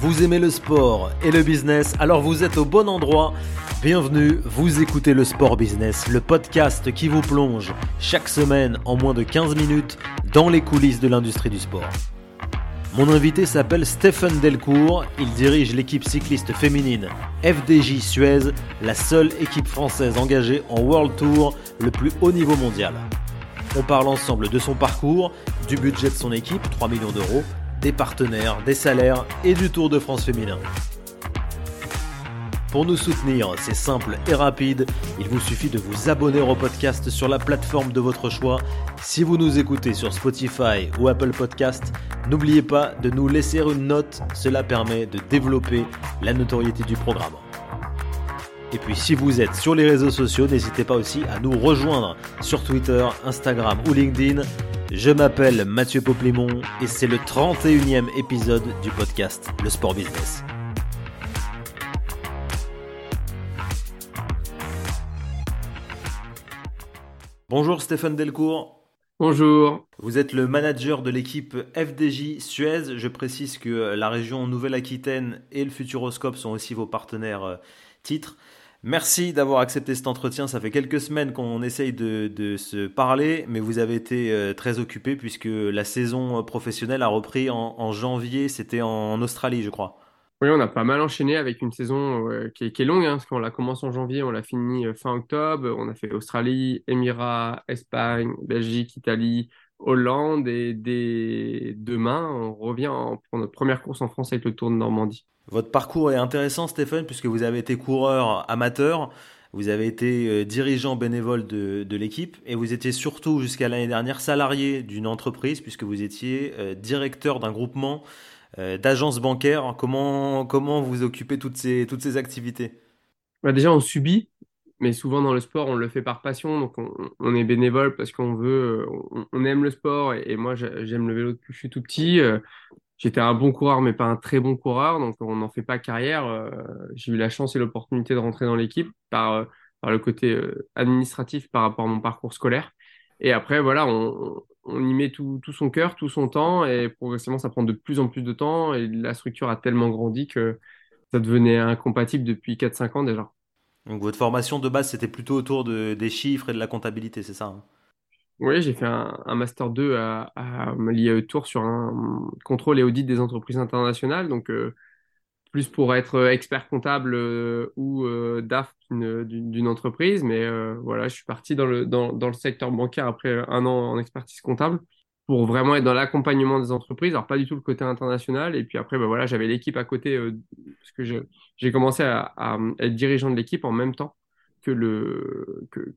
Vous aimez le sport et le business, alors vous êtes au bon endroit. Bienvenue, vous écoutez le Sport Business, le podcast qui vous plonge chaque semaine en moins de 15 minutes dans les coulisses de l'industrie du sport. Mon invité s'appelle Stephen Delcourt, il dirige l'équipe cycliste féminine FDJ Suez, la seule équipe française engagée en World Tour, le plus haut niveau mondial. On parle ensemble de son parcours, du budget de son équipe, 3 millions d'euros, des partenaires, des salaires et du Tour de France féminin. Pour nous soutenir, c'est simple et rapide, il vous suffit de vous abonner au podcast sur la plateforme de votre choix. Si vous nous écoutez sur Spotify ou Apple Podcast, n'oubliez pas de nous laisser une note, cela permet de développer la notoriété du programme. Et puis si vous êtes sur les réseaux sociaux, n'hésitez pas aussi à nous rejoindre sur Twitter, Instagram ou LinkedIn. Je m'appelle Mathieu Poplimon et c'est le 31e épisode du podcast Le Sport Business. Bonjour Stéphane Delcourt. Bonjour. Vous êtes le manager de l'équipe FDJ Suez. Je précise que la région Nouvelle-Aquitaine et le Futuroscope sont aussi vos partenaires euh, titres. Merci d'avoir accepté cet entretien. Ça fait quelques semaines qu'on essaye de, se parler, mais vous avez été euh, très occupé puisque la saison professionnelle a repris en, janvier. C'était en Australie, je crois. Oui, on a pas mal enchaîné avec une saison euh, qui, est, longue, hein, parce qu'on l'a commencé en janvier, on l'a fini euh, fin octobre. On a fait Australie, Émirats, Espagne, Belgique, Italie, Hollande, et demain, on revient pour notre première course en France avec le Tour de Normandie. Votre parcours est intéressant, Stéphane, puisque vous avez été coureur amateur, vous avez été euh, dirigeant bénévole de, l'équipe et vous étiez surtout jusqu'à l'année dernière salarié d'une entreprise, puisque vous étiez euh, directeur d'un groupement euh, d'agences bancaires. Comment, comment vous occupez toutes ces, toutes ces activités? Bah Déjà, on subit, mais souvent dans le sport, on le fait par passion. Donc, on, est bénévole parce qu'on veut, on, aime le sport. Et, et moi, j'aime le vélo depuis que je suis tout petit j'étais un bon coureur, mais pas un très bon coureur, donc on n'en fait pas carrière. Euh, j'ai eu la chance et l'opportunité de rentrer dans l'équipe par, euh, le côté euh, administratif par rapport à mon parcours scolaire. Et après, voilà, on, y met tout, son cœur, tout son temps, et progressivement, ça prend de plus en plus de temps, et la structure a tellement grandi que ça devenait incompatible depuis 4-5 ans déjà. Donc votre formation de base, c'était plutôt autour de, des chiffres et de la comptabilité, c'est ça hein? Oui, j'ai fait un, Master 2 à, à l'IAE sur un contrôle et audit des entreprises internationales. Donc, euh, plus pour être expert comptable euh, ou euh, DAF d'une entreprise. Mais voilà, je suis parti dans le, secteur bancaire après un an en expertise comptable pour vraiment être dans l'accompagnement des entreprises. Alors, pas du tout le côté international. Et puis après, ben voilà, j'avais l'équipe à côté parce que j'ai commencé à, être dirigeant de l'équipe en même temps que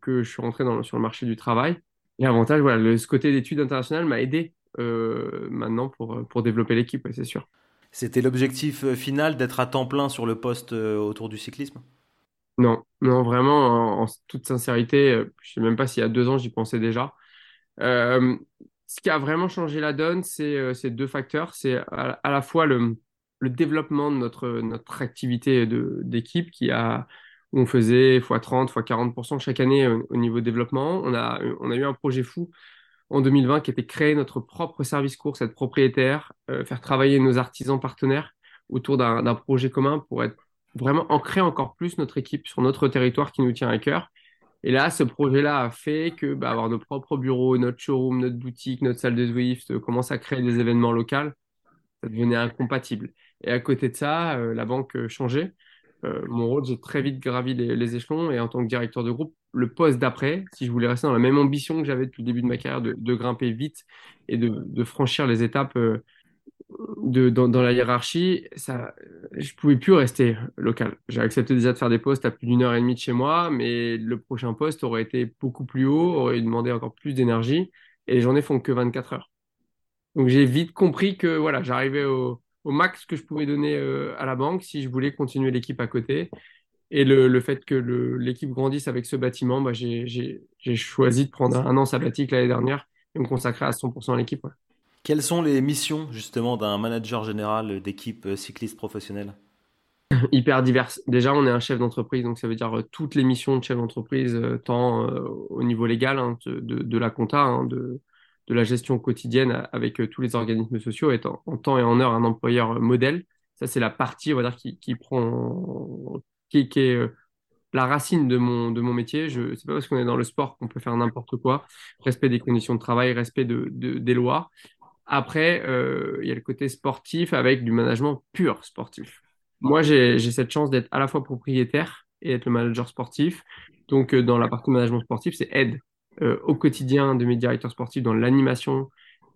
je suis rentré dans, sur le marché du travail. L'avantage, voilà, le, ce côté d'études internationales m'a aidé euh, maintenant pour, pour développer l'équipe, c'est sûr. C'était l'objectif euh, final d'être à temps plein sur le poste euh, autour du cyclisme? Non, non, vraiment, en, toute sincérité, je ne sais même pas s'il y a deux ans, j'y pensais déjà. ce qui a vraiment changé la donne, c'est ces deux facteurs. C'est à, à, la fois le, le développement de notre, notre activité d'équipe qui a on faisait x30, x40% chaque année euh, au, niveau développement. On a, on a eu un projet fou en 2020 qui était créer notre propre service course, être propriétaire, euh, faire travailler nos artisans partenaires autour d'un projet commun pour être vraiment ancrer encore plus notre équipe sur notre territoire qui nous tient à cœur. Et là, ce projet-là a fait que bah, avoir nos propres bureaux, notre showroom, notre boutique, notre salle de Zwift, euh, commencer à créer des événements locaux, ça devenait incompatible. Et à côté de ça, la banque changeait. Euh, mon rôle, j'ai très vite gravi les, échelons et en tant que directeur de groupe, le poste d'après, si je voulais rester dans la même ambition que j'avais depuis le début de ma carrière, de, grimper vite et de, franchir les étapes euh, dans, la hiérarchie, ça, je pouvais plus rester local. J'ai accepté déjà de faire des postes à plus d'une heure et demie de chez moi, mais le prochain poste aurait été beaucoup plus haut, aurait demandé encore plus d'énergie et les journées font que 24 heures. Donc j'ai vite compris que voilà, j'arrivais au, au max que je pouvais donner euh, à la banque si je voulais continuer l'équipe à côté. Et le, fait que l'équipe grandisse avec ce bâtiment, bah, j'ai choisi de prendre un an sabbatique l'année dernière et me consacrer à 100% à l'équipe. Quelles sont les missions justement d'un manager général d'équipe euh, cycliste professionnelle? Hyper diverses. Déjà, on est un chef d'entreprise, donc ça veut dire euh, toutes les missions de chef d'entreprise, tant au niveau légal, hein, de, la compta, hein, de, de la gestion quotidienne avec euh, tous les organismes sociaux, est en, temps et en heure un employeur euh, modèle Ça, c'est la partie, on va dire, qui, qui prend, qui, est euh, la racine de mon, de mon métier. Je sais pas parce qu'on est dans le sport qu'on peut faire n'importe quoi. Respect des conditions de travail, respect de, de des lois. Après, il y a le côté sportif avec du management pur sportif. Moi, j'ai cette chance d'être à la fois propriétaire et être le manager sportif. Donc, dans la partie management sportif, c'est aide euh, au quotidien de mes directeurs sportifs dans l'animation,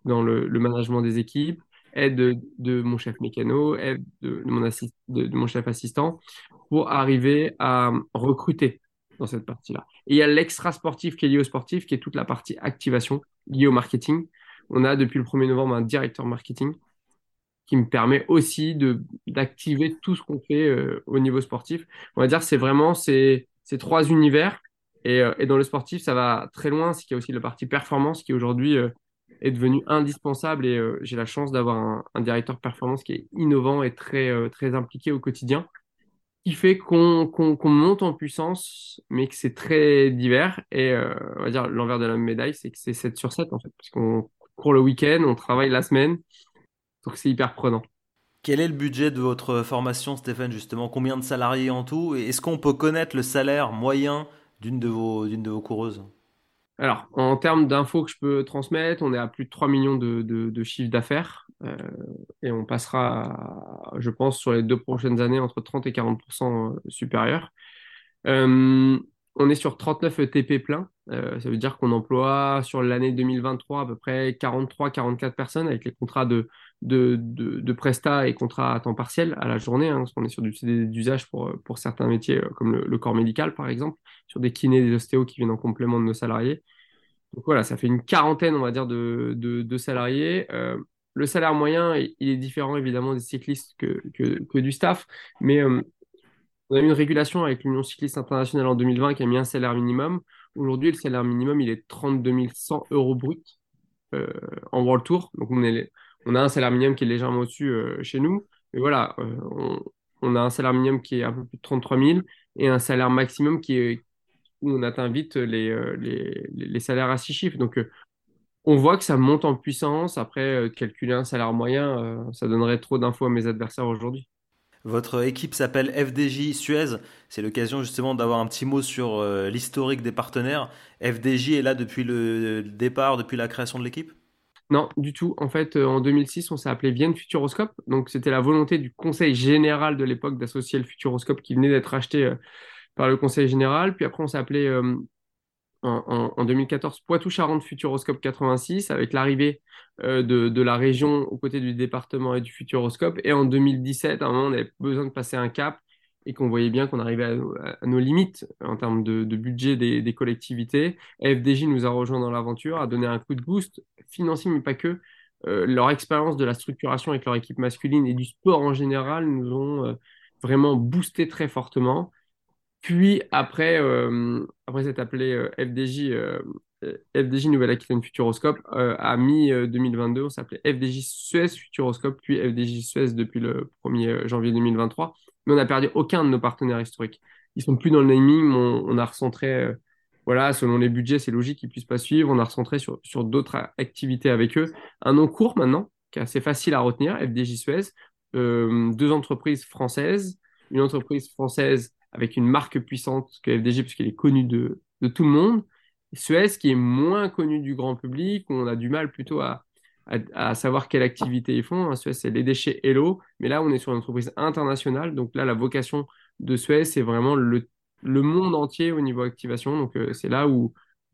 dans le, management des équipes, aide de, mon chef mécano, aide de, mon de, mon chef assistant pour arriver à recruter dans cette partie-là. Et il y a l'extra sportif qui est lié au sportif, qui est toute la partie activation liée au marketing. On a depuis le 1er novembre un directeur marketing qui me permet aussi d'activer tout ce qu'on fait euh, au niveau sportif. On va dire c'est vraiment ces, ces trois univers. Et, euh, et, dans le sportif, ça va très loin. C'est qu'il y a aussi la partie performance qui aujourd'hui euh, est devenue indispensable. Et j'ai la chance d'avoir un, directeur performance qui est innovant et très, très impliqué au quotidien qui fait qu'on monte en puissance, mais que c'est très divers. Et on va dire l'envers de la médaille, c'est que c'est 7 sur 7 en fait, parce qu'on court le week-end, on travaille la semaine. Donc c'est hyper prenant. Quel est le budget de votre formation, Stéphane, justement? Combien de salariés en tout? Est-ce qu'on peut connaître le salaire moyen d'une de vos, coureuses Alors, en termes d'infos que je peux transmettre, on est à plus de 3 millions de, chiffres d'affaires. Euh, et on passera, je pense, sur les deux prochaines années, entre 30 et 40% supérieurs. Euh, on est sur 39 ETP plein. Euh, ça veut dire qu'on emploie sur l'année 2023 à peu près 43-44 personnes avec les contrats de, de, de, et contrats à temps partiel à la journée. Hein, parce qu'on est sur du d'usage pour, pour certains métiers euh, comme le, corps médical par exemple, sur des kinés, des ostéos qui viennent en complément de nos salariés. Donc voilà, ça fait une quarantaine, on va dire, de, salariés. Euh, le salaire moyen, il est différent évidemment des cyclistes que, du staff, mais on a eu une régulation avec l'Union cycliste internationale en 2020 qui a mis un salaire minimum. Aujourd'hui, le salaire minimum, il est 32 100 euros brut euh, en World Tour. Donc, on, est, on, a un salaire minimum qui est légèrement au-dessus euh, chez nous. Mais voilà, euh, on, a un salaire minimum qui est un peu plus de 33 000 et un salaire maximum qui est où on atteint vite les, les, les salaires à six chiffres. Donc, on voit que ça monte en puissance. Après, calculer un salaire moyen, ça donnerait trop d'infos à mes adversaires aujourd'hui. Votre équipe s'appelle FDJ Suez. C'est l'occasion justement d'avoir un petit mot sur euh, l'historique des partenaires. FDJ est là depuis le départ, depuis la création de l'équipe? Non, du tout. En fait, euh, en 2006, on s'est appelé Vienne Futuroscope. Donc, c'était la volonté du conseil général de l'époque d'associer le Futuroscope qui venait d'être acheté euh, par le conseil général. Puis après, on s'est appelé en, 2014 Poitou-Charentes Futuroscope 86 avec l'arrivée euh, de, la région aux côtés du département et du Futuroscope. Et en 2017, à un moment, on avait besoin de passer un cap et qu'on voyait bien qu'on arrivait à, nos limites en termes de, budget des, collectivités. FDJ nous a rejoint dans l'aventure, a donné un coup de boost financier, mais pas que. Euh, leur expérience de la structuration avec leur équipe masculine et du sport en général nous ont euh, vraiment boosté très fortement. Puis après, euh, après s'être appelé FDJ, FDJ Nouvelle-Aquitaine Futuroscope, à mi-2022, on s'appelait FDJ Suez Futuroscope, puis FDJ Suez depuis le 1er janvier 2023. Mais on n'a perdu aucun de nos partenaires historiques. Ils sont plus dans le naming, on, a recentré, voilà, selon les budgets, c'est logique qu'ils puissent pas suivre, on a recentré sur, sur d'autres activités avec eux. Un nom court maintenant, qui est assez facile à retenir, FDJ Suez, deux entreprises françaises, une entreprise française avec une marque puissante que FDG, puisqu'elle est connue de, de, tout le monde. Suez, qui est moins connu du grand public, on a du mal plutôt à, à, savoir quelle activité ils font. Suez, c'est les déchets et l'eau, mais là, on est sur une entreprise internationale. Donc là, la vocation de Suez, c'est vraiment le, le, monde entier au niveau activation. Donc euh, c'est là où,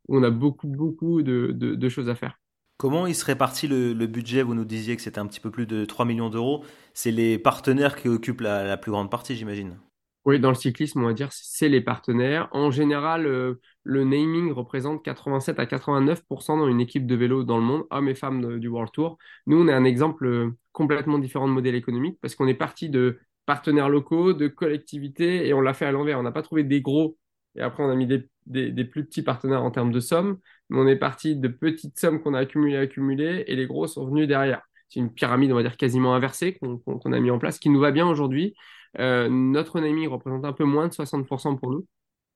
on a beaucoup, beaucoup de, de, choses à faire. Comment il se répartit le, budget? Vous nous disiez que c'était un petit peu plus de 3 millions d'euros. C'est les partenaires qui occupent la plus grande partie, j'imagine. Oui, dans le cyclisme, on va dire, c'est les partenaires. En général, euh, le naming représente 87 à 89% dans une équipe de vélo dans le monde, hommes et femmes du World Tour. Nous, on est un exemple euh, complètement différent de modèle économique parce qu'on est parti de partenaires locaux, de collectivités et on l'a fait à l'envers. On n'a pas trouvé des gros et après on a mis des, des, plus petits partenaires en termes de sommes, mais on est parti de petites sommes qu'on a accumulées, accumulées et les gros sont venus derrière. C'est une pyramide, on va dire, quasiment inversée qu'on a mis en place, qui nous va bien aujourd'hui. Euh, notre naming représente un peu moins de 60% pour nous.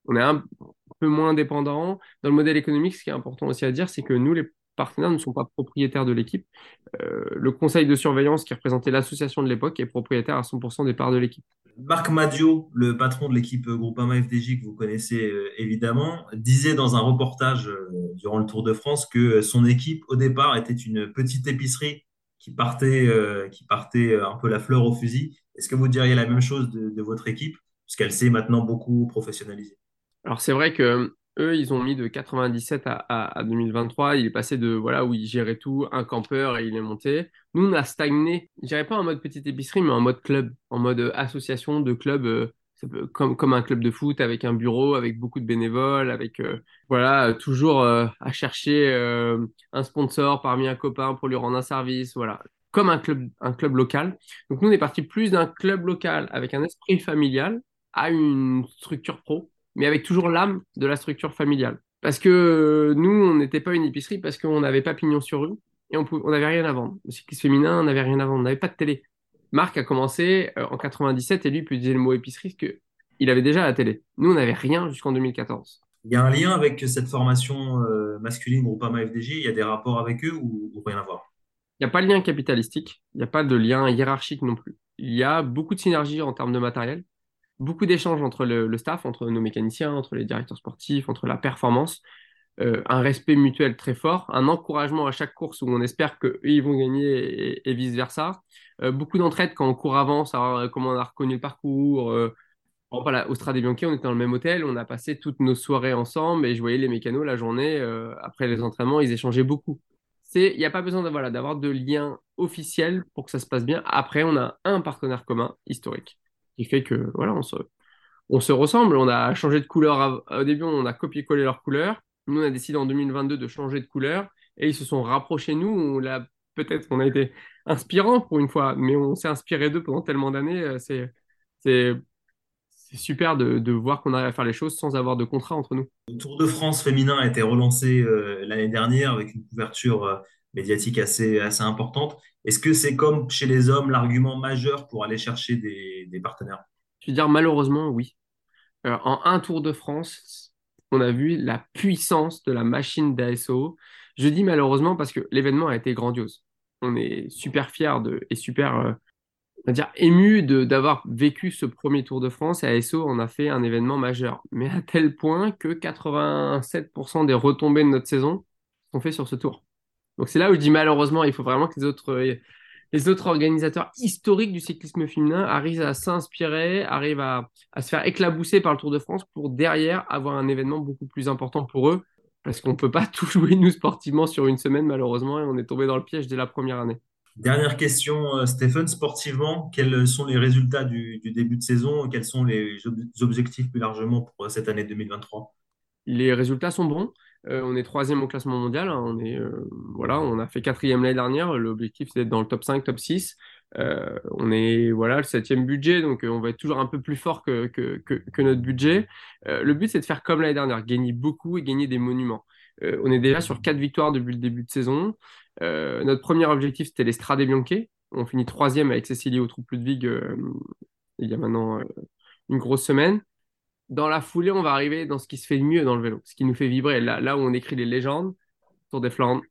On est un peu moins dépendant. Dans le modèle économique, ce qui est important aussi à dire, c'est que nous, les partenaires ne sont pas propriétaires de l'équipe. Euh, le conseil de surveillance qui représentait l'association de l'époque est propriétaire à 100% des parts de l'équipe. Marc Madio, le patron de l'équipe Groupama FDJ que vous connaissez euh, évidemment, disait dans un reportage durant le Tour de France que son équipe au départ était une petite épicerie qui partait, qui partait un peu la fleur au fusil. Est-ce que vous diriez la même chose de, votre équipe, puisqu'elle s'est maintenant beaucoup professionnalisée? Alors c'est vrai que eux, ils ont mis de 97 à, 2023. Il est passé de voilà où il gérait tout, un campeur et il est monté. Nous, on a stagné. Je dirais pas en mode petite épicerie, mais en mode club, en mode euh, association de clubs, euh, comme, comme un club de foot avec un bureau, avec beaucoup de bénévoles, avec euh, voilà toujours à chercher un sponsor parmi un copain pour lui rendre un service, voilà, comme un club, un club local. Donc nous, on est parti plus d'un club local avec un esprit familial à une structure pro mais avec toujours l'âme de la structure familiale. Parce que euh, nous, on n'était pas une épicerie parce qu'on n'avait pas pignon sur rue et on n'avait rien à vendre. Le cyclisme féminin, on n'avait rien à vendre, on n'avait pas de télé. Marc a commencé euh, en 97 et lui, il peut dire le mot épicerie parce qu'il avait déjà la télé. Nous, on n'avait rien jusqu'en 2014. Il y a un lien avec cette formation euh, masculine Groupama FDJ Il y a des rapports avec eux ou, ou rien à voir? Il n'y a pas de lien capitalistique, il n'y a pas de lien hiérarchique non plus. Il y a beaucoup de synergie en termes de matériel beaucoup d'échanges entre le, staff, entre nos mécaniciens, entre les directeurs sportifs, entre la performance, euh, un respect mutuel très fort, un encouragement à chaque course où on espère qu'eux, ils vont gagner et, vice-versa. Euh, beaucoup d'entraide quand on court avant, savoir comment on a reconnu le parcours. Euh, voilà, au Strade Bianchi, on était dans le même hôtel, on a passé toutes nos soirées ensemble et je voyais les mécanos la journée, après les entraînements, ils échangeaient beaucoup. Il n'y a pas besoin de, voilà, d'avoir de lien officiel pour que ça se passe bien. Après, on a un partenaire commun historique qui fait que voilà, on se, ressemble. On a changé de couleur. au début, on a copié-collé leur couleur. Nous, on a décidé en 2022 de changer de couleur et ils se sont rapprochés de nous. On l'a peut-être on a été inspirant pour une fois, mais on s'est inspiré d'eux pendant tellement d'années. Euh, c'est, super de, de voir qu'on arrive à faire les choses sans avoir de contrat entre nous. Le Tour de France féminin a été relancé euh, l'année dernière avec une couverture euh, médiatique assez, assez importante. Est-ce que c'est comme chez les hommes l'argument majeur pour aller chercher des, partenaires? Je veux dire, malheureusement, oui. Euh, en un Tour de France, on a vu la puissance de la machine d'ASO. Je dis malheureusement parce que l'événement a été grandiose. On est super fiers et super euh, dire, ému d'avoir vécu ce premier Tour de France et ASO on a fait un événement majeur. Mais à tel point que 87% des retombées de notre saison sont faites sur ce tour. Donc c'est là où je dis malheureusement, il faut vraiment que les autres, les autres organisateurs historiques du cyclisme féminin arrivent à s'inspirer, arrivent à, se faire éclabousser par le Tour de France pour derrière avoir un événement beaucoup plus important pour eux. Parce qu'on ne peut pas tout jouer, nous, sportivement, sur une semaine, malheureusement, et on est tombé dans le piège dès la première année. Dernière question, euh, Stéphane, sportivement, quels sont les résultats du, du début de saison Quels sont les objectifs plus largement pour euh, cette année 2023 Les résultats sont bons. Euh, on est troisième au classement mondial. Hein. on, est, euh, voilà, on a fait quatrième l'année dernière. L'objectif, c'est d'être dans le top 5, top 6. Euh, on est voilà, le septième budget, donc on va être toujours un peu plus fort que, notre budget. le but, c'est de faire comme l'année dernière, gagner beaucoup et gagner des monuments. on est déjà sur quatre victoires depuis le début de saison. notre premier objectif, c'était les Strade Bianche. On finit troisième avec Cécilie au Troupe Ludwig il y a maintenant une grosse semaine dans la foulée, on va arriver dans ce qui se fait de mieux dans le vélo, ce qui nous fait vibrer. Là, où on écrit les légendes, Tour des Flandres,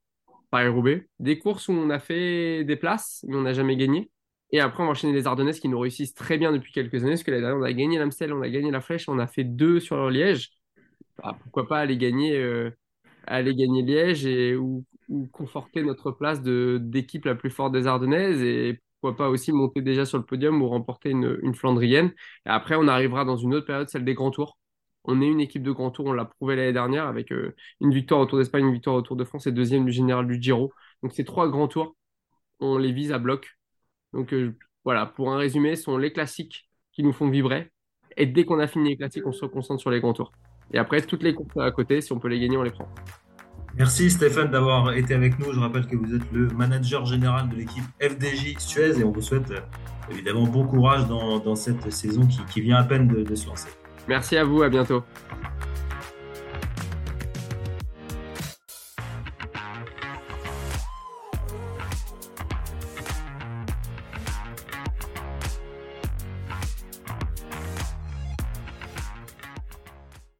Paris-Roubaix, des courses où on a fait des places, mais on n'a jamais gagné. Et après, on va enchaîner les Ardennaises qui nous réussissent très bien depuis quelques années, parce que l'année dernière, on a gagné l'Amstel, on a gagné la Flèche, on a fait deux sur Liège. Bah, pourquoi pas aller gagner, euh, aller gagner Liège et, ou, ou conforter notre place d'équipe la plus forte des Ardennaises et pourquoi pas aussi monter déjà sur le podium ou remporter une, Flandrienne. Et après, on arrivera dans une autre période, celle des grands tours. On est une équipe de grands tours, on l'a prouvé l'année dernière avec euh, une victoire au Tour d'Espagne, une victoire au Tour de France et deuxième du général du Giro. Donc ces trois grands tours, on les vise à bloc. Donc euh, voilà, pour un résumé, ce sont les classiques qui nous font vibrer. Et dès qu'on a fini les classiques, on se concentre sur les grands tours. Et après, toutes les courses à côté, si on peut les gagner, on les prend. Merci Stéphane d'avoir été avec nous. Je rappelle que vous êtes le manager général de l'équipe FDJ Suez et on vous souhaite euh, évidemment bon courage dans, cette saison qui, vient à peine de se lancer. Merci à vous, à bientôt.